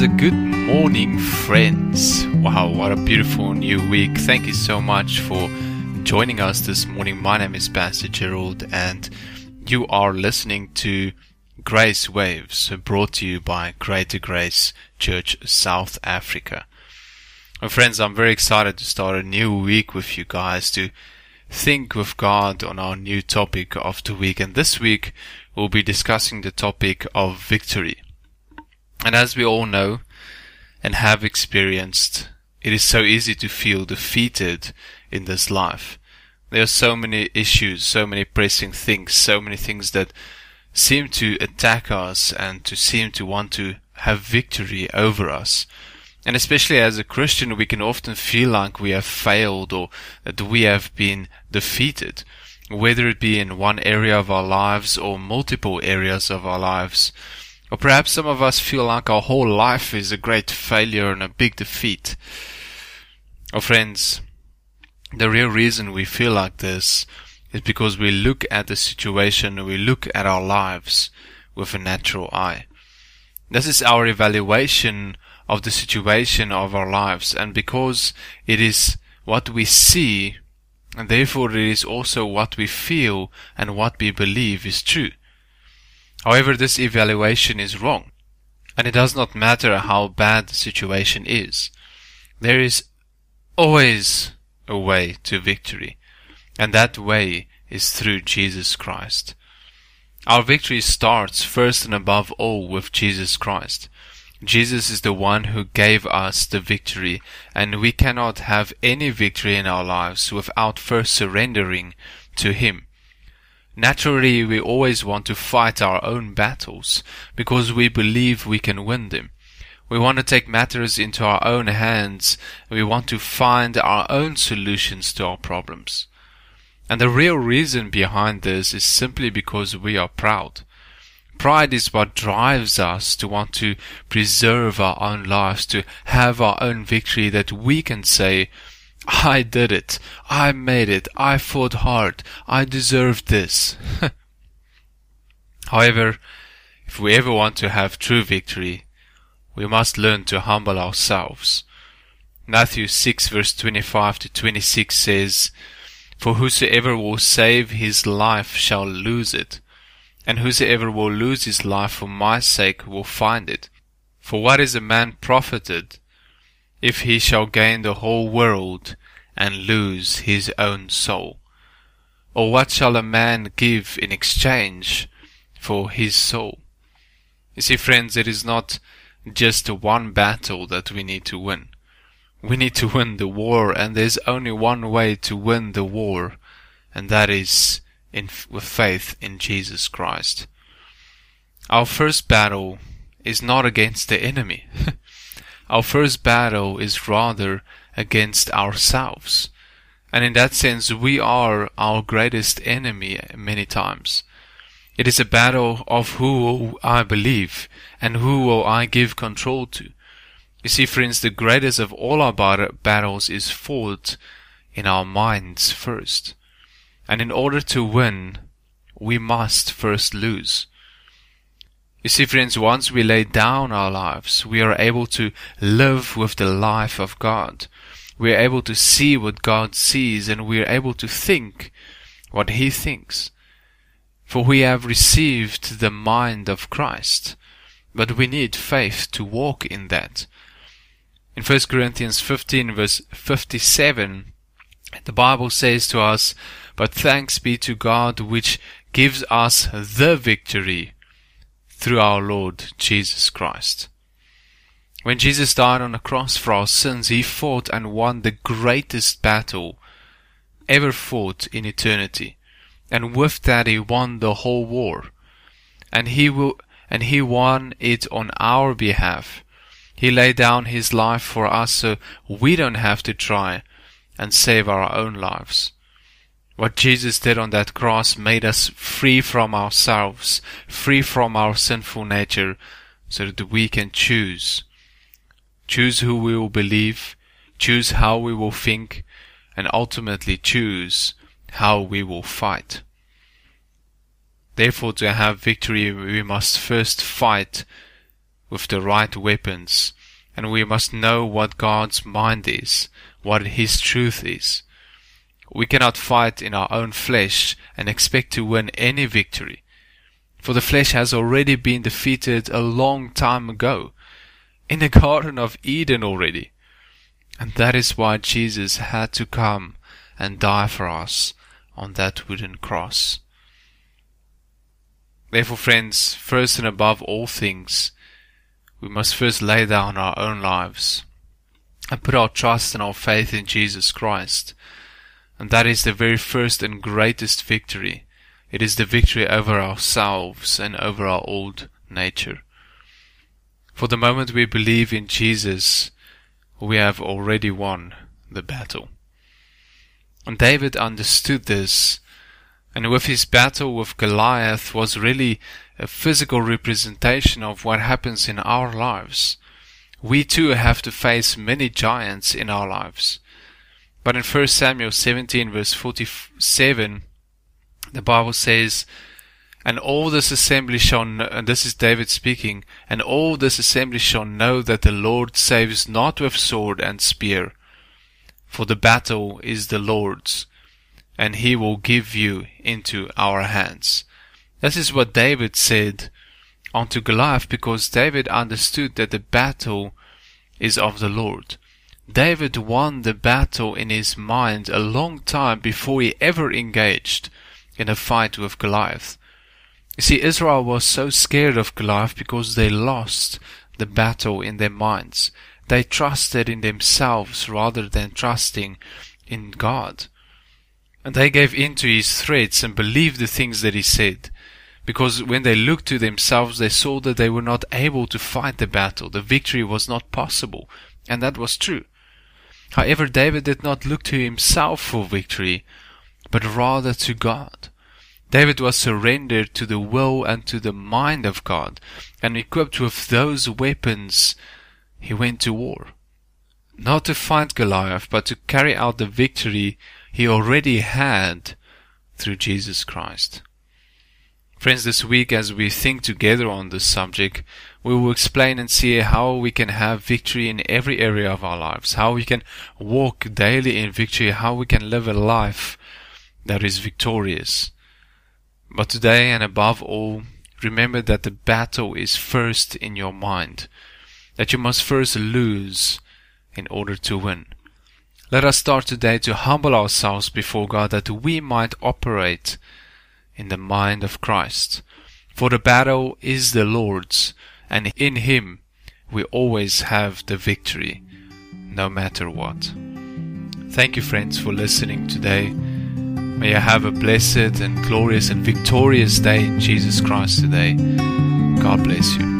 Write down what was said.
morning, friends. Wow, what a beautiful new week. Thank you so much for joining us this morning. My name is Pastor Gerald, and you are listening to Grace Waves, brought to you by Greater Grace Church South Africa. My friends, I'm very excited to start a new week with you guys to think with God on our new topic of the week. And this week, we'll be discussing the topic of victory. And as we all know and have experienced, it is so easy to feel defeated in this life. There are so many issues, so many pressing things, so many things that seem to attack us and to seem to want to have victory over us. And especially as a Christian, we can often feel like we have failed or that we have been defeated, whether it be in one area of our lives or multiple areas of our lives. Or perhaps some of us feel like our whole life is a great failure and a big defeat. Oh friends, the real reason we feel like this is because we look at the situation, and we look at our lives with a natural eye. This is our evaluation of the situation of our lives, and because it is what we see, and therefore it is also what we feel and what we believe is true. However, this evaluation is wrong, and it does not matter how bad the situation is. There is always a way to victory, and that way is through Jesus Christ. Our victory starts first and above all with Jesus Christ. Jesus is the one who gave us the victory, and we cannot have any victory in our lives without first surrendering to Him. Naturally, we always want to fight our own battles because we believe we can win them. We want to take matters into our own hands. We want to find our own solutions to our problems. And the real reason behind this is simply because we are proud. Pride is what drives us to want to preserve our own lives, to have our own victory that we can say, I did it. I made it. I fought hard. I deserved this. However, if we ever want to have true victory, we must learn to humble ourselves. Matthew 6 verse 25 to 26 says, For whosoever will save his life shall lose it, and whosoever will lose his life for my sake will find it. For what is a man profited if he shall gain the whole world and lose his own soul? Or what shall a man give in exchange for his soul? You see, friends, it is not just one battle that we need to win. We need to win the war, and there's only one way to win the war, and that is in, with faith in Jesus Christ. Our first battle is not against the enemy. Our first battle is rather against ourselves. And in that sense, we are our greatest enemy many times. It is a battle of who I believe and who will I give control to. You see, friends, the greatest of all our battles is fought in our minds first. And in order to win, we must first lose. You see, friends, once we lay down our lives, we are able to live with the life of God. We are able to see what God sees and we are able to think what He thinks. For we have received the mind of Christ, but we need faith to walk in that. In 1 Corinthians 15 verse 57, the Bible says to us, But thanks be to God which gives us the victory through our Lord Jesus Christ. When Jesus died on the cross for our sins, he fought and won the greatest battle ever fought in eternity. And with that he won the whole war. And he will, and he won it on our behalf. He laid down his life for us so we don't have to try and save our own lives. What Jesus did on that cross made us free from ourselves, free from our sinful nature, so that we can choose. Choose who we will believe, choose how we will think, and ultimately choose how we will fight. Therefore, to have victory, we must first fight with the right weapons, and we must know what God's mind is, what His truth is. We cannot fight in our own flesh and expect to win any victory. For the flesh has already been defeated a long time ago, in the Garden of Eden already. And that is why Jesus had to come and die for us on that wooden cross. Therefore, friends, first and above all things, we must first lay down our own lives and put our trust and our faith in Jesus Christ. And that is the very first and greatest victory. It is the victory over ourselves and over our old nature. For the moment we believe in Jesus, we have already won the battle. And David understood this and with his battle with Goliath was really a physical representation of what happens in our lives. We too have to face many giants in our lives. But in 1 Samuel 17 verse 47, the Bible says, And all this assembly shall know, and this is David speaking, and all this assembly shall know that the Lord saves not with sword and spear, for the battle is the Lord's, and he will give you into our hands. This is what David said unto Goliath because David understood that the battle is of the Lord. David won the battle in his mind a long time before he ever engaged in a fight with Goliath. You see, Israel was so scared of Goliath because they lost the battle in their minds. They trusted in themselves rather than trusting in God. And they gave in to his threats and believed the things that he said. Because when they looked to themselves, they saw that they were not able to fight the battle. The victory was not possible. And that was true. However, David did not look to himself for victory, but rather to God. David was surrendered to the will and to the mind of God, and equipped with those weapons, he went to war. Not to fight Goliath, but to carry out the victory he already had through Jesus Christ. Friends, this week as we think together on this subject, we will explain and see how we can have victory in every area of our lives, how we can walk daily in victory, how we can live a life that is victorious. But today and above all, remember that the battle is first in your mind, that you must first lose in order to win. Let us start today to humble ourselves before God that we might operate in the mind of Christ. For the battle is the Lord's, and in Him we always have the victory, no matter what. Thank you, friends, for listening today. May you have a blessed and glorious and victorious day in Jesus Christ today. God bless you.